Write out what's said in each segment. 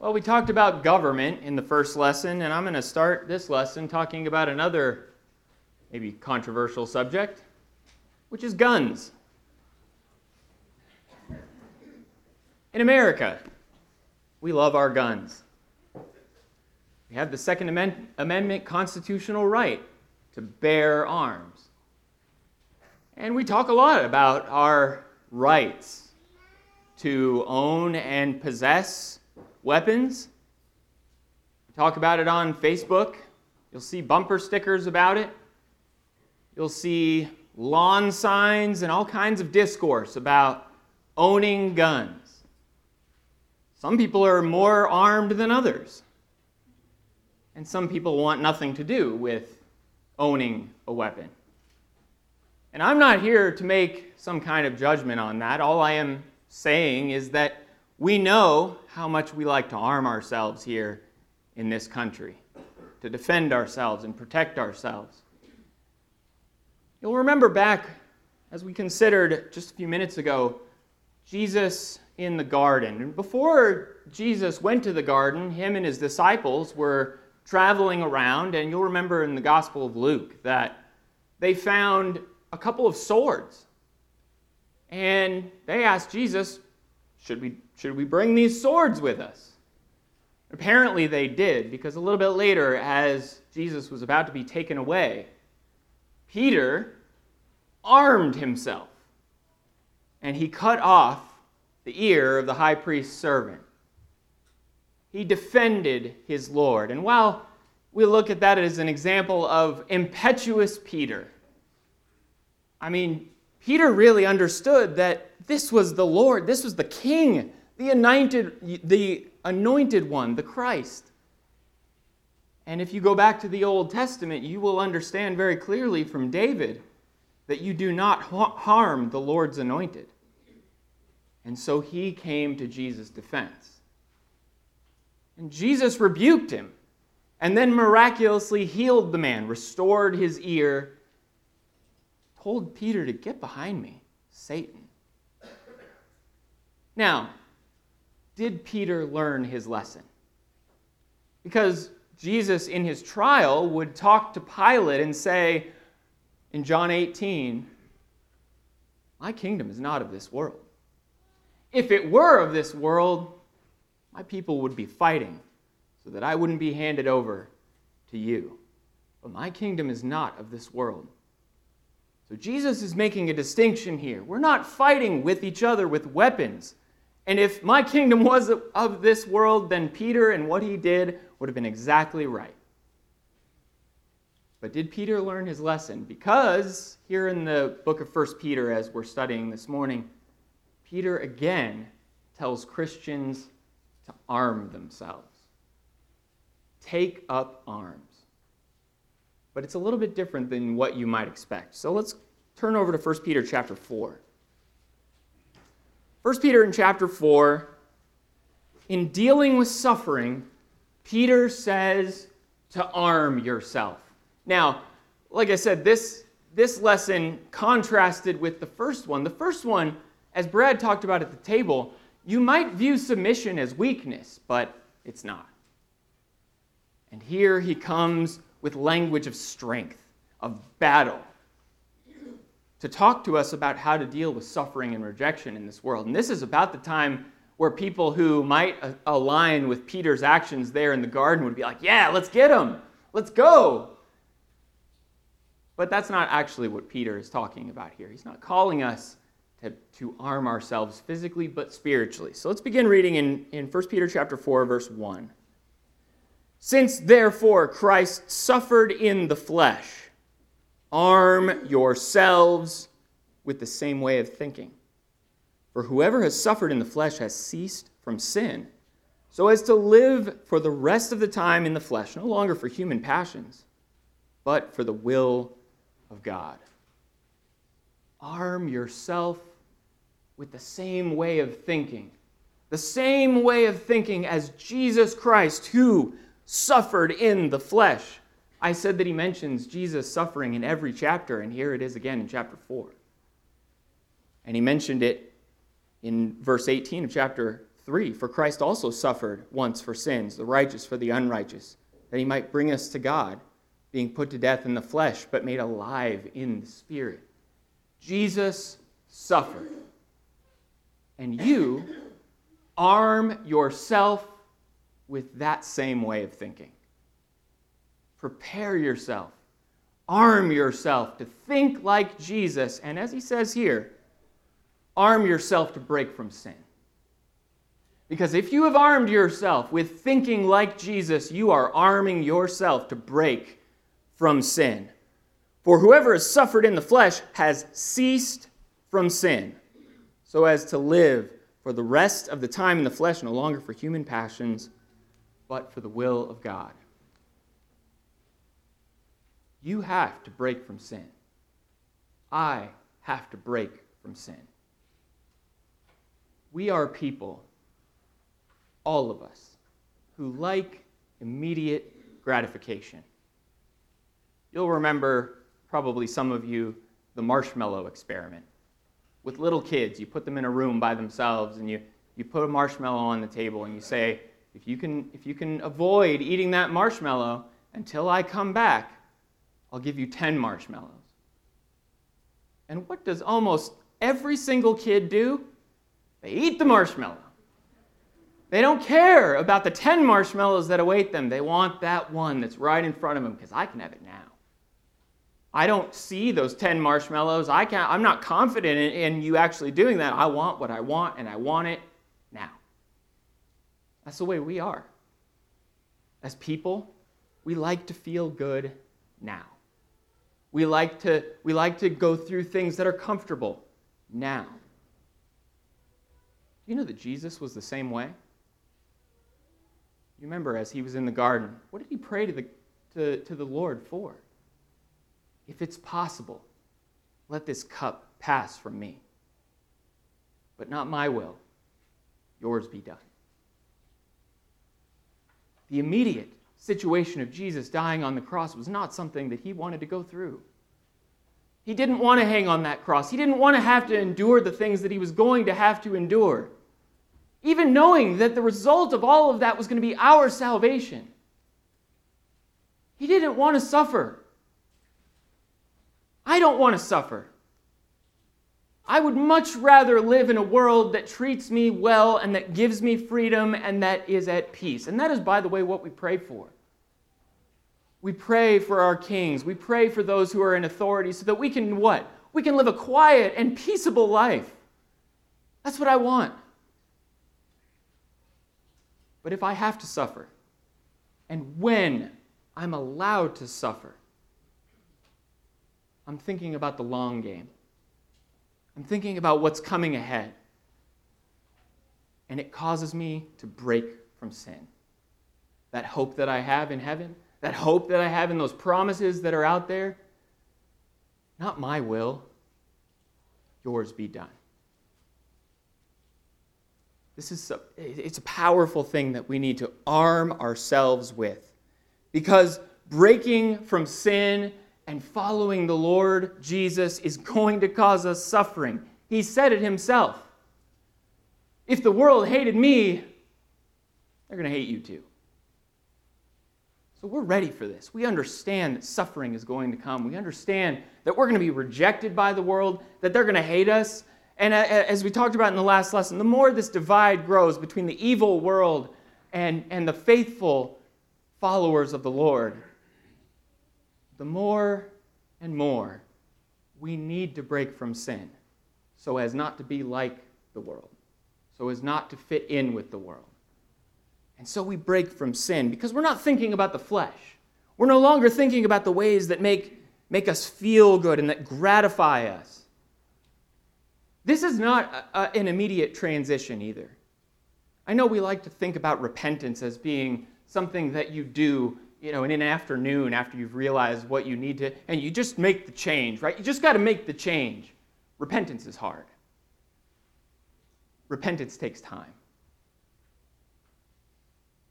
Well, we talked about government in the first lesson, and I'm going to start this lesson talking about another maybe controversial subject, which is guns. In America, we love our guns. We have the Second Amendment constitutional right to bear arms. And we talk a lot about our rights to own and possess weapons. We talk about it on Facebook. You'll see bumper stickers about it. You'll see lawn signs and all kinds of discourse about owning guns. Some people are more armed than others. And some people want nothing to do with owning a weapon. And I'm not here to make some kind of judgment on that. All I am saying is that we know how much we like to arm ourselves here in this country, to defend ourselves and protect ourselves. You'll remember back, as we considered just a few minutes ago, Jesus in the garden. And before Jesus went to the garden, him and his disciples were traveling around, and you'll remember in the Gospel of Luke that they found a couple of swords. And they asked Jesus, should we, should we bring these swords with us? Apparently they did, because a little bit later, as Jesus was about to be taken away, Peter armed himself and he cut off the ear of the high priest's servant. He defended his Lord. And while we look at that as an example of impetuous Peter, I mean, Peter really understood that this was the Lord, this was the King, the anointed, the anointed one, the Christ. And if you go back to the Old Testament, you will understand very clearly from David that you do not harm the Lord's anointed. And so he came to Jesus' defense. And Jesus rebuked him and then miraculously healed the man, restored his ear, told Peter to get behind me, Satan. Now, did Peter learn his lesson? Because Jesus, in his trial, would talk to Pilate and say in John 18, My kingdom is not of this world. If it were of this world, my people would be fighting so that I wouldn't be handed over to you. But my kingdom is not of this world. So Jesus is making a distinction here. We're not fighting with each other with weapons. And if my kingdom was of this world, then Peter and what he did would have been exactly right. But did Peter learn his lesson? Because here in the book of 1 Peter, as we're studying this morning, Peter again tells Christians to arm themselves. Take up arms. But it's a little bit different than what you might expect. So let's turn over to 1 Peter chapter 4. 1 Peter in chapter 4, in dealing with suffering, Peter says to arm yourself. Now, like I said, this, this lesson contrasted with the first one. The first one, as Brad talked about at the table, you might view submission as weakness, but it's not. And here he comes with language of strength, of battle, to talk to us about how to deal with suffering and rejection in this world. And this is about the time where people who might align with Peter's actions there in the garden would be like, yeah, let's get him. Let's go. But that's not actually what Peter is talking about here. He's not calling us to, to arm ourselves physically, but spiritually. So let's begin reading in, in 1 Peter chapter 4, verse 1. Since therefore Christ suffered in the flesh, arm yourselves with the same way of thinking. For whoever has suffered in the flesh has ceased from sin, so as to live for the rest of the time in the flesh, no longer for human passions, but for the will of God. Arm yourself with the same way of thinking, the same way of thinking as Jesus Christ, who suffered in the flesh. I said that he mentions Jesus suffering in every chapter, and here it is again in chapter 4. And he mentioned it in verse 18 of chapter 3 For Christ also suffered once for sins, the righteous for the unrighteous, that he might bring us to God, being put to death in the flesh, but made alive in the Spirit. Jesus suffered. And you arm yourself with that same way of thinking. Prepare yourself, arm yourself to think like Jesus, and as he says here, arm yourself to break from sin. Because if you have armed yourself with thinking like Jesus, you are arming yourself to break from sin. For whoever has suffered in the flesh has ceased from sin, so as to live for the rest of the time in the flesh, no longer for human passions, but for the will of God. You have to break from sin. I have to break from sin. We are people, all of us, who like immediate gratification. You'll remember, probably some of you, the marshmallow experiment. With little kids, you put them in a room by themselves and you, you put a marshmallow on the table and you say, if you, can, if you can avoid eating that marshmallow until I come back, I'll give you 10 marshmallows. And what does almost every single kid do? They eat the marshmallow. They don't care about the 10 marshmallows that await them. They want that one that's right in front of them because I can have it now. I don't see those 10 marshmallows. I can't, I'm not confident in, in you actually doing that. I want what I want and I want it now. That's the way we are. As people, we like to feel good now. We like to, we like to go through things that are comfortable now. Do you know that Jesus was the same way? You remember as he was in the garden, what did he pray to the, to, to the Lord for? If it's possible, let this cup pass from me. But not my will, yours be done. The immediate situation of Jesus dying on the cross was not something that he wanted to go through. He didn't want to hang on that cross. He didn't want to have to endure the things that he was going to have to endure. Even knowing that the result of all of that was going to be our salvation. He didn't want to suffer. I don't want to suffer. I would much rather live in a world that treats me well and that gives me freedom and that is at peace. And that is, by the way, what we pray for. We pray for our kings. We pray for those who are in authority so that we can what? We can live a quiet and peaceable life. That's what I want. But if I have to suffer, and when I'm allowed to suffer, I'm thinking about the long game. I'm thinking about what's coming ahead. And it causes me to break from sin. That hope that I have in heaven, that hope that I have in those promises that are out there, not my will, yours be done. This is a, it's a powerful thing that we need to arm ourselves with. Because breaking from sin and following the Lord Jesus is going to cause us suffering. He said it himself. If the world hated me, they're going to hate you too. So we're ready for this. We understand that suffering is going to come. We understand that we're going to be rejected by the world, that they're going to hate us. And uh, uh, as we talked about in the last lesson, the more this divide grows between the evil world and, and the faithful followers of the Lord, the more and more we need to break from sin so as not to be like the world, so as not to fit in with the world. And so we break from sin because we're not thinking about the flesh. We're no longer thinking about the ways that make, make us feel good and that gratify us. This is not a, a, an immediate transition either. I know we like to think about repentance as being something that you do you know, in an afternoon after you've realized what you need to, and you just make the change, right? You just got to make the change. Repentance is hard. Repentance takes time.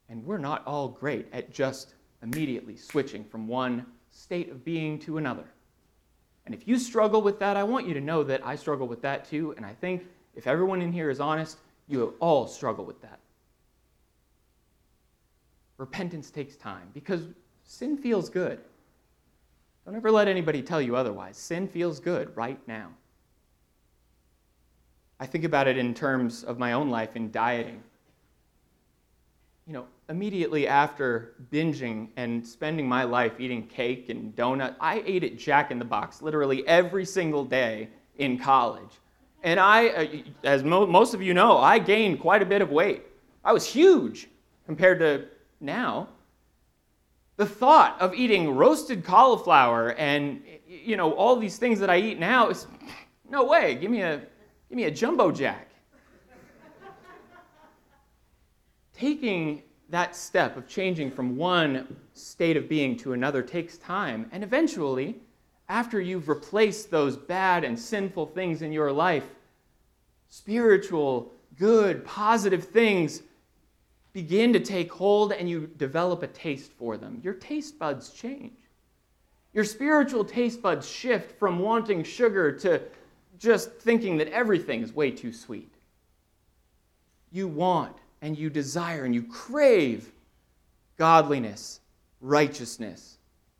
And we're not all great at just immediately switching from one state of being to another. And if you struggle with that, I want you to know that I struggle with that too. And I think if everyone in here is honest, you all struggle with that. Repentance takes time because sin feels good. Don't ever let anybody tell you otherwise. Sin feels good right now. I think about it in terms of my own life in dieting. You know, immediately after binging and spending my life eating cake and donut, I ate at Jack in the Box literally every single day in college. And I, uh, as mo- most of you know, I gained quite a bit of weight. I was huge compared to now. The thought of eating roasted cauliflower and you know all these things that I eat now is no way. Give me a give me a jumbo jack. Taking that step of changing from one state of being to another takes time, and eventually, after you've replaced those bad and sinful things in your life, spiritual, good, positive things begin to take hold and you develop a taste for them. Your taste buds change. Your spiritual taste buds shift from wanting sugar to just thinking that everything is way too sweet. You want and you desire and you crave godliness, righteousness,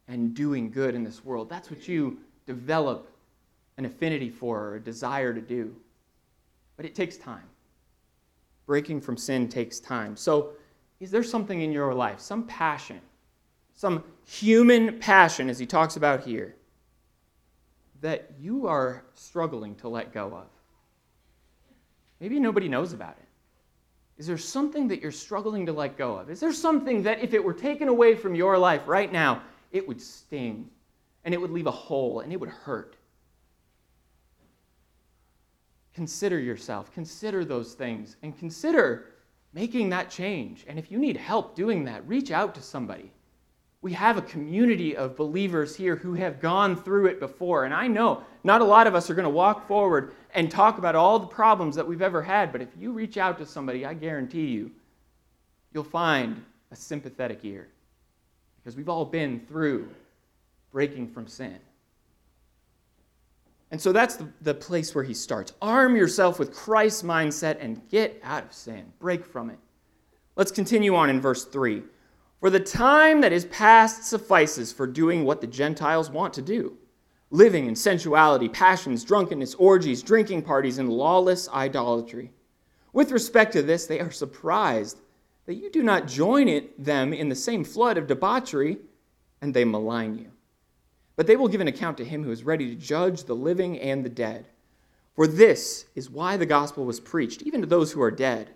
and doing good in this world. That's what you develop an affinity for or a desire to do. But it takes time. Breaking from sin takes time. So, is there something in your life, some passion, some human passion, as he talks about here, that you are struggling to let go of? Maybe nobody knows about it. Is there something that you're struggling to let go of? Is there something that if it were taken away from your life right now, it would sting and it would leave a hole and it would hurt? Consider yourself, consider those things, and consider making that change. And if you need help doing that, reach out to somebody. We have a community of believers here who have gone through it before. And I know not a lot of us are going to walk forward and talk about all the problems that we've ever had, but if you reach out to somebody, I guarantee you, you'll find a sympathetic ear. Because we've all been through breaking from sin. And so that's the, the place where he starts. Arm yourself with Christ's mindset and get out of sin. Break from it. Let's continue on in verse 3. For the time that is past suffices for doing what the Gentiles want to do living in sensuality, passions, drunkenness, orgies, drinking parties, and lawless idolatry. With respect to this, they are surprised that you do not join it, them in the same flood of debauchery, and they malign you. But they will give an account to him who is ready to judge the living and the dead. For this is why the gospel was preached, even to those who are dead,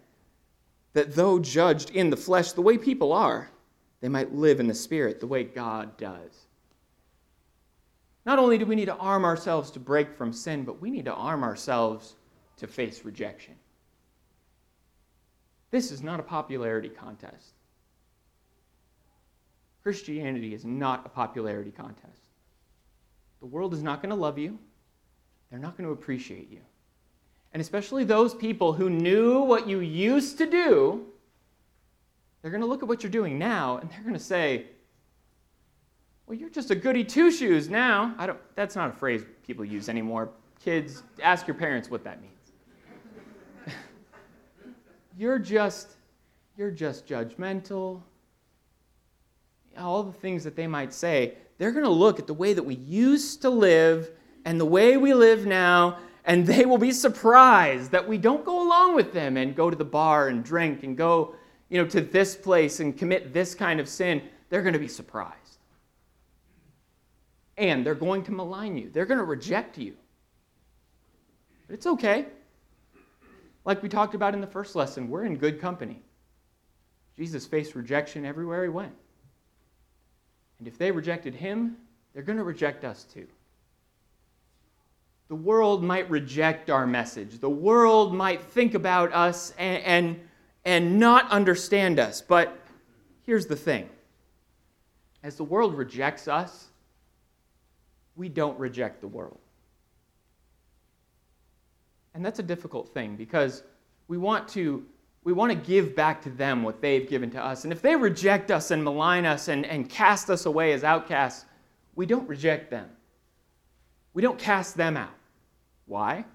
that though judged in the flesh the way people are, they might live in the Spirit the way God does. Not only do we need to arm ourselves to break from sin, but we need to arm ourselves to face rejection. This is not a popularity contest. Christianity is not a popularity contest. The world is not going to love you, they're not going to appreciate you. And especially those people who knew what you used to do they're going to look at what you're doing now and they're going to say, well, you're just a goody two shoes now. I don't, that's not a phrase people use anymore. Kids, ask your parents what that means. you're just, you're just judgmental. All the things that they might say, they're going to look at the way that we used to live and the way we live now, and they will be surprised that we don't go along with them and go to the bar and drink and go you know, to this place and commit this kind of sin, they're going to be surprised. And they're going to malign you. They're going to reject you. But it's okay. Like we talked about in the first lesson, we're in good company. Jesus faced rejection everywhere he went. And if they rejected him, they're going to reject us too. The world might reject our message. The world might think about us and, and and not understand us. But here's the thing as the world rejects us, we don't reject the world. And that's a difficult thing because we want to we want to give back to them what they've given to us. And if they reject us and malign us and, and cast us away as outcasts, we don't reject them. We don't cast them out. Why?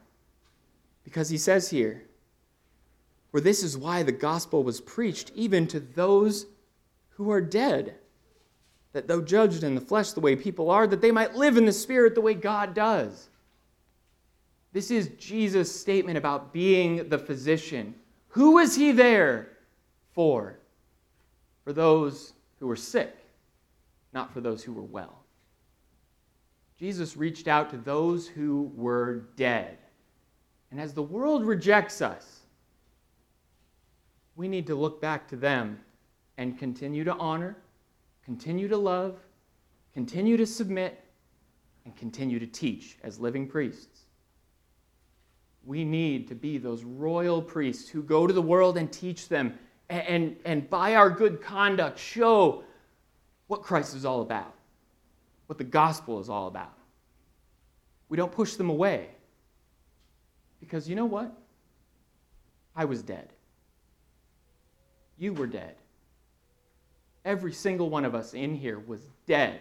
Because he says here, For this is why the gospel was preached even to those who are dead, that though judged in the flesh the way people are, that they might live in the spirit the way God does. This is Jesus' statement about being the physician. Who is he there for? For those who were sick, not for those who were well. Jesus reached out to those who were dead. And as the world rejects us, we need to look back to them and continue to honor, continue to love, continue to submit, and continue to teach as living priests. We need to be those royal priests who go to the world and teach them and, and, and by our good conduct show what Christ is all about, what the gospel is all about. We don't push them away because you know what? I was dead you were dead. Every single one of us in here was dead.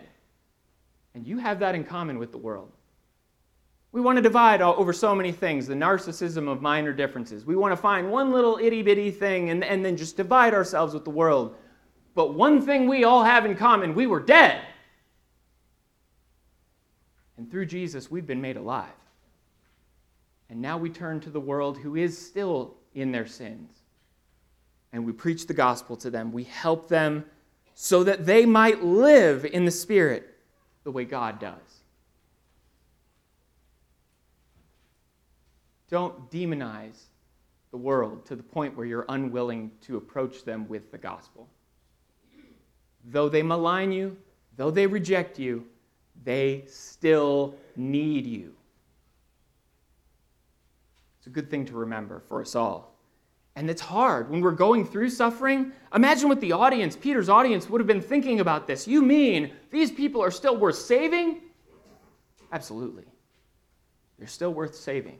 And you have that in common with the world. We want to divide over so many things, the narcissism of minor differences. We want to find one little itty bitty thing and, and then just divide ourselves with the world. But one thing we all have in common we were dead. And through Jesus, we've been made alive. And now we turn to the world who is still in their sins and we preach the gospel to them. We help them so that they might live in the Spirit the way God does. Don't demonize the world to the point where you're unwilling to approach them with the gospel. Though they malign you, though they reject you, they still need you. It's a good thing to remember for us all. And it's hard when we're going through suffering. Imagine what the audience, Peter's audience, would have been thinking about this. You mean these people are still worth saving? Absolutely. They're still worth saving.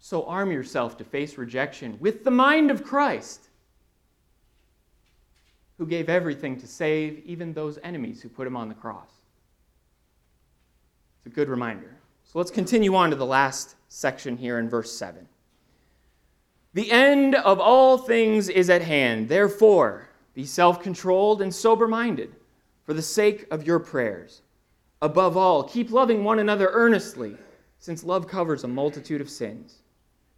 So arm yourself to face rejection with the mind of Christ, who gave everything to save even those enemies who put him on the cross. It's a good reminder. So let's continue on to the last section here in verse 7. The end of all things is at hand. Therefore, be self controlled and sober minded for the sake of your prayers. Above all, keep loving one another earnestly, since love covers a multitude of sins.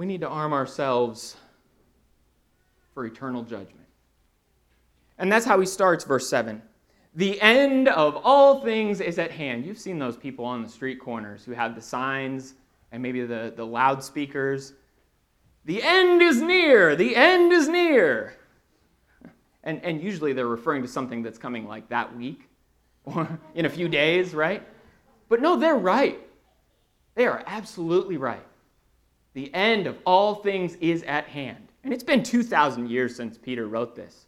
We need to arm ourselves for eternal judgment. And that's how he starts verse 7. The end of all things is at hand. You've seen those people on the street corners who have the signs and maybe the, the loudspeakers. The end is near! The end is near! And, and usually they're referring to something that's coming like that week or in a few days, right? But no, they're right. They are absolutely right. The end of all things is at hand. And it's been 2,000 years since Peter wrote this.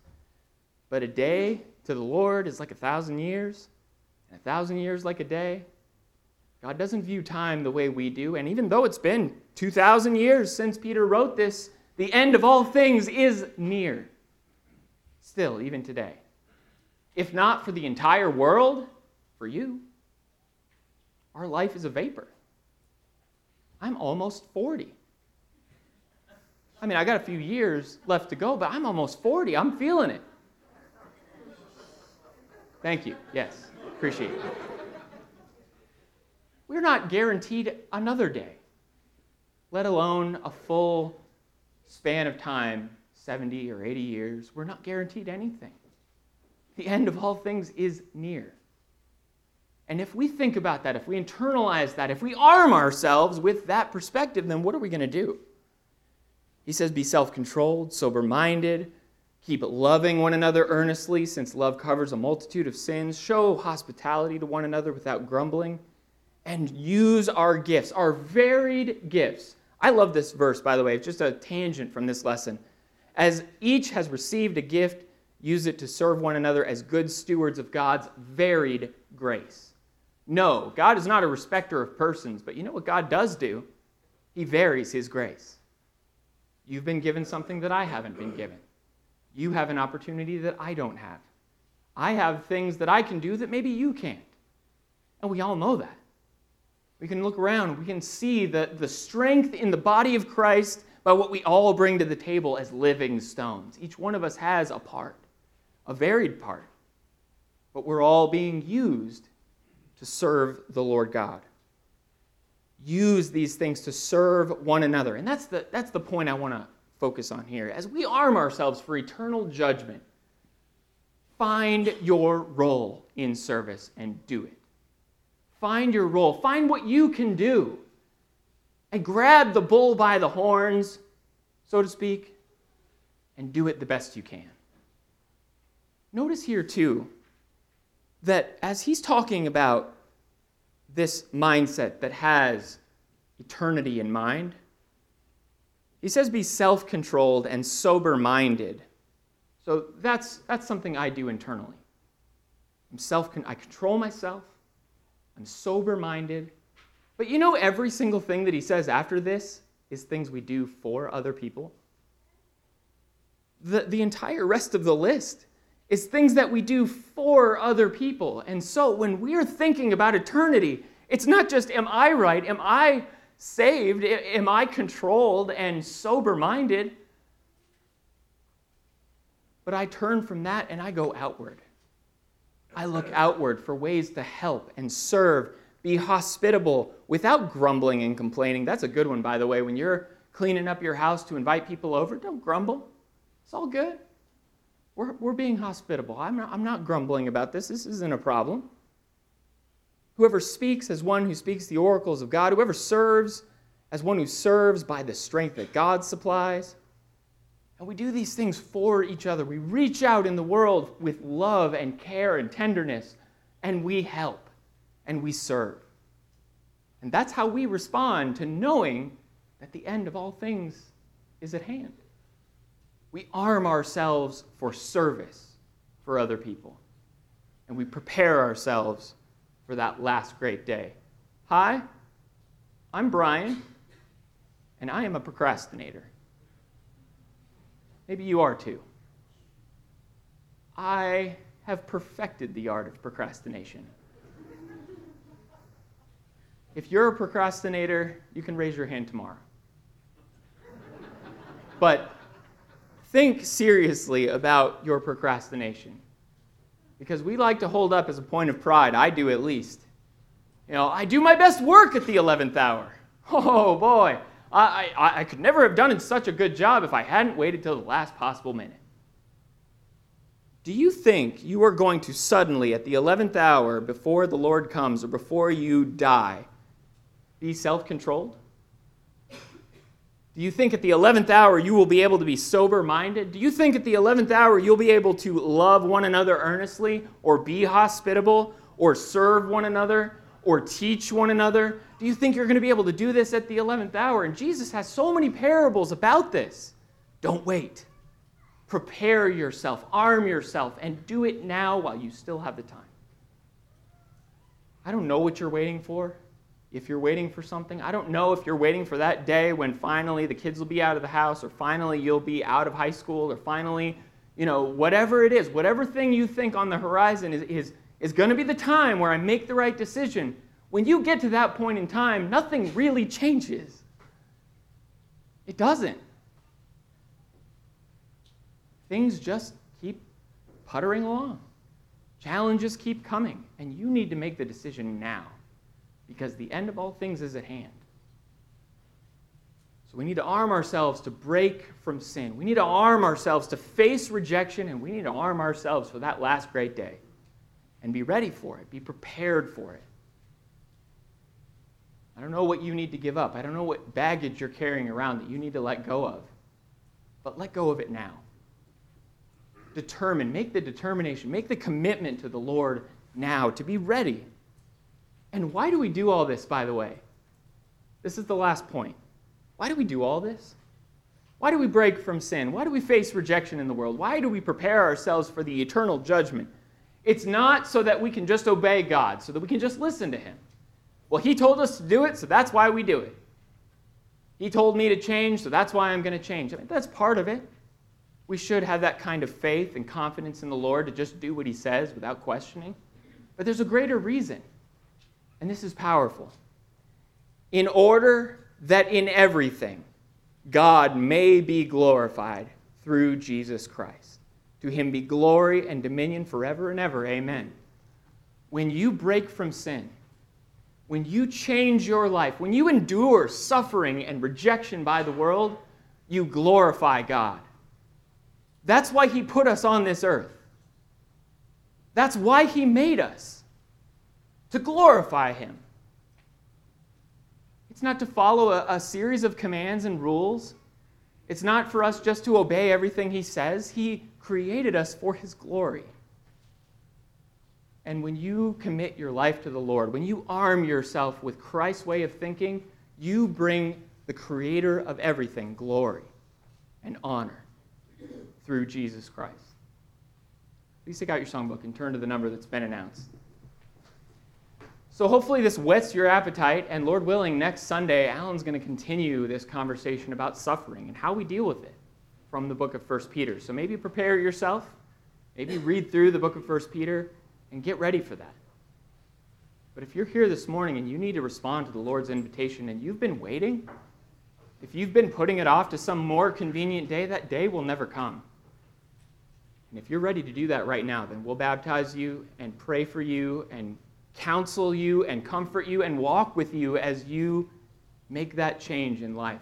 But a day to the Lord is like a thousand years, and a thousand years like a day. God doesn't view time the way we do, and even though it's been 2,000 years since Peter wrote this, the end of all things is near. Still, even today. If not for the entire world, for you, our life is a vapor. I'm almost 40. I mean, I got a few years left to go, but I'm almost 40. I'm feeling it. Thank you. Yes, appreciate it we're not guaranteed another day, let alone a full span of time 70 or 80 years. We're not guaranteed anything. The end of all things is near. And if we think about that, if we internalize that, if we arm ourselves with that perspective, then what are we going to do? He says, Be self controlled, sober minded, keep loving one another earnestly, since love covers a multitude of sins. Show hospitality to one another without grumbling and use our gifts, our varied gifts. I love this verse, by the way. It's just a tangent from this lesson. As each has received a gift, use it to serve one another as good stewards of God's varied grace. No, God is not a respecter of persons, but you know what God does do? He varies his grace. You've been given something that I haven't been given. You have an opportunity that I don't have. I have things that I can do that maybe you can't. And we all know that. We can look around, we can see the, the strength in the body of Christ by what we all bring to the table as living stones. Each one of us has a part, a varied part, but we're all being used to serve the Lord God. Use these things to serve one another. And that's the, that's the point I want to focus on here. As we arm ourselves for eternal judgment, find your role in service and do it. Find your role, find what you can do, and grab the bull by the horns, so to speak, and do it the best you can. Notice here, too, that as he's talking about this mindset that has eternity in mind, he says be self controlled and sober minded. So that's, that's something I do internally. I'm self I control myself, I'm sober minded. But you know, every single thing that he says after this is things we do for other people. The, the entire rest of the list is things that we do for other people. And so when we're thinking about eternity, it's not just, am I right? Am I saved? Am I controlled and sober minded? But I turn from that and I go outward. I look outward for ways to help and serve, be hospitable without grumbling and complaining. That's a good one, by the way. When you're cleaning up your house to invite people over, don't grumble. It's all good. We're, we're being hospitable. I'm not, I'm not grumbling about this. This isn't a problem. Whoever speaks as one who speaks the oracles of God, whoever serves as one who serves by the strength that God supplies. And we do these things for each other. We reach out in the world with love and care and tenderness, and we help and we serve. And that's how we respond to knowing that the end of all things is at hand. We arm ourselves for service for other people, and we prepare ourselves for that last great day. Hi, I'm Brian, and I am a procrastinator. Maybe you are too. I have perfected the art of procrastination. If you're a procrastinator, you can raise your hand tomorrow. But think seriously about your procrastination because we like to hold up as a point of pride. I do at least. You know, I do my best work at the 11th hour. Oh boy, I, I, I could never have done such a good job if I hadn't waited till the last possible minute. Do you think you are going to suddenly, at the 11th hour, before the Lord comes or before you die, be self controlled? Do you think at the 11th hour you will be able to be sober minded? Do you think at the 11th hour you'll be able to love one another earnestly, or be hospitable, or serve one another, or teach one another? Do you think you're going to be able to do this at the 11th hour? And Jesus has so many parables about this. Don't wait. Prepare yourself, arm yourself, and do it now while you still have the time. I don't know what you're waiting for if you're waiting for something. I don't know if you're waiting for that day when finally the kids will be out of the house, or finally you'll be out of high school, or finally, you know, whatever it is, whatever thing you think on the horizon is, is, is going to be the time where I make the right decision. When you get to that point in time, nothing really changes. It doesn't. Things just keep puttering along. Challenges keep coming, and you need to make the decision now because the end of all things is at hand. So we need to arm ourselves to break from sin. We need to arm ourselves to face rejection, and we need to arm ourselves for that last great day and be ready for it, be prepared for it. I don't know what you need to give up. I don't know what baggage you're carrying around that you need to let go of. But let go of it now. Determine, make the determination, make the commitment to the Lord now to be ready and why do we do all this, by the way? This is the last point. Why do we do all this? Why do we break from sin? Why do we face rejection in the world? Why do we prepare ourselves for the eternal judgment? It's not so that we can just obey God, so that we can just listen to Him. Well, He told us to do it, so that's why we do it. He told me to change, so that's why I'm going to change. I mean, that's part of it. We should have that kind of faith and confidence in the Lord to just do what He says without questioning. But there's a greater reason, and this is powerful. In order that in everything God may be glorified through Jesus Christ. To him be glory and dominion forever and ever. Amen. When you break from sin, when you change your life, when you endure suffering and rejection by the world, you glorify God. That's why He put us on this earth. That's why He made us, to glorify Him. It's not to follow a, a, series of commands and rules. It's not for us just to obey everything He says. He created us for His glory. And when you commit your life to the Lord, when you arm yourself with Christ's way of thinking, you bring the Creator of everything glory and honor through Jesus Christ. Please take out your songbook and turn to the number that's been announced. So hopefully this whets your appetite, and Lord willing, next Sunday, Alan's going to continue this conversation about suffering and how we deal with it from the book of 1 Peter. So maybe prepare yourself, maybe read through the book of 1 Peter, and get ready for that. But if you're here this morning and you need to respond to the Lord's invitation and you've been waiting, if you've been putting it off to some more convenient day, that day will never come. And if you're ready to do that right now, then we'll baptize you and pray for you and counsel you and comfort you and walk with you as you make that change in life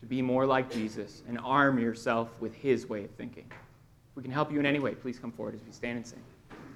to be more like Jesus and arm yourself with his way of thinking. If we can help you in any way, please come forward as we stand and sing.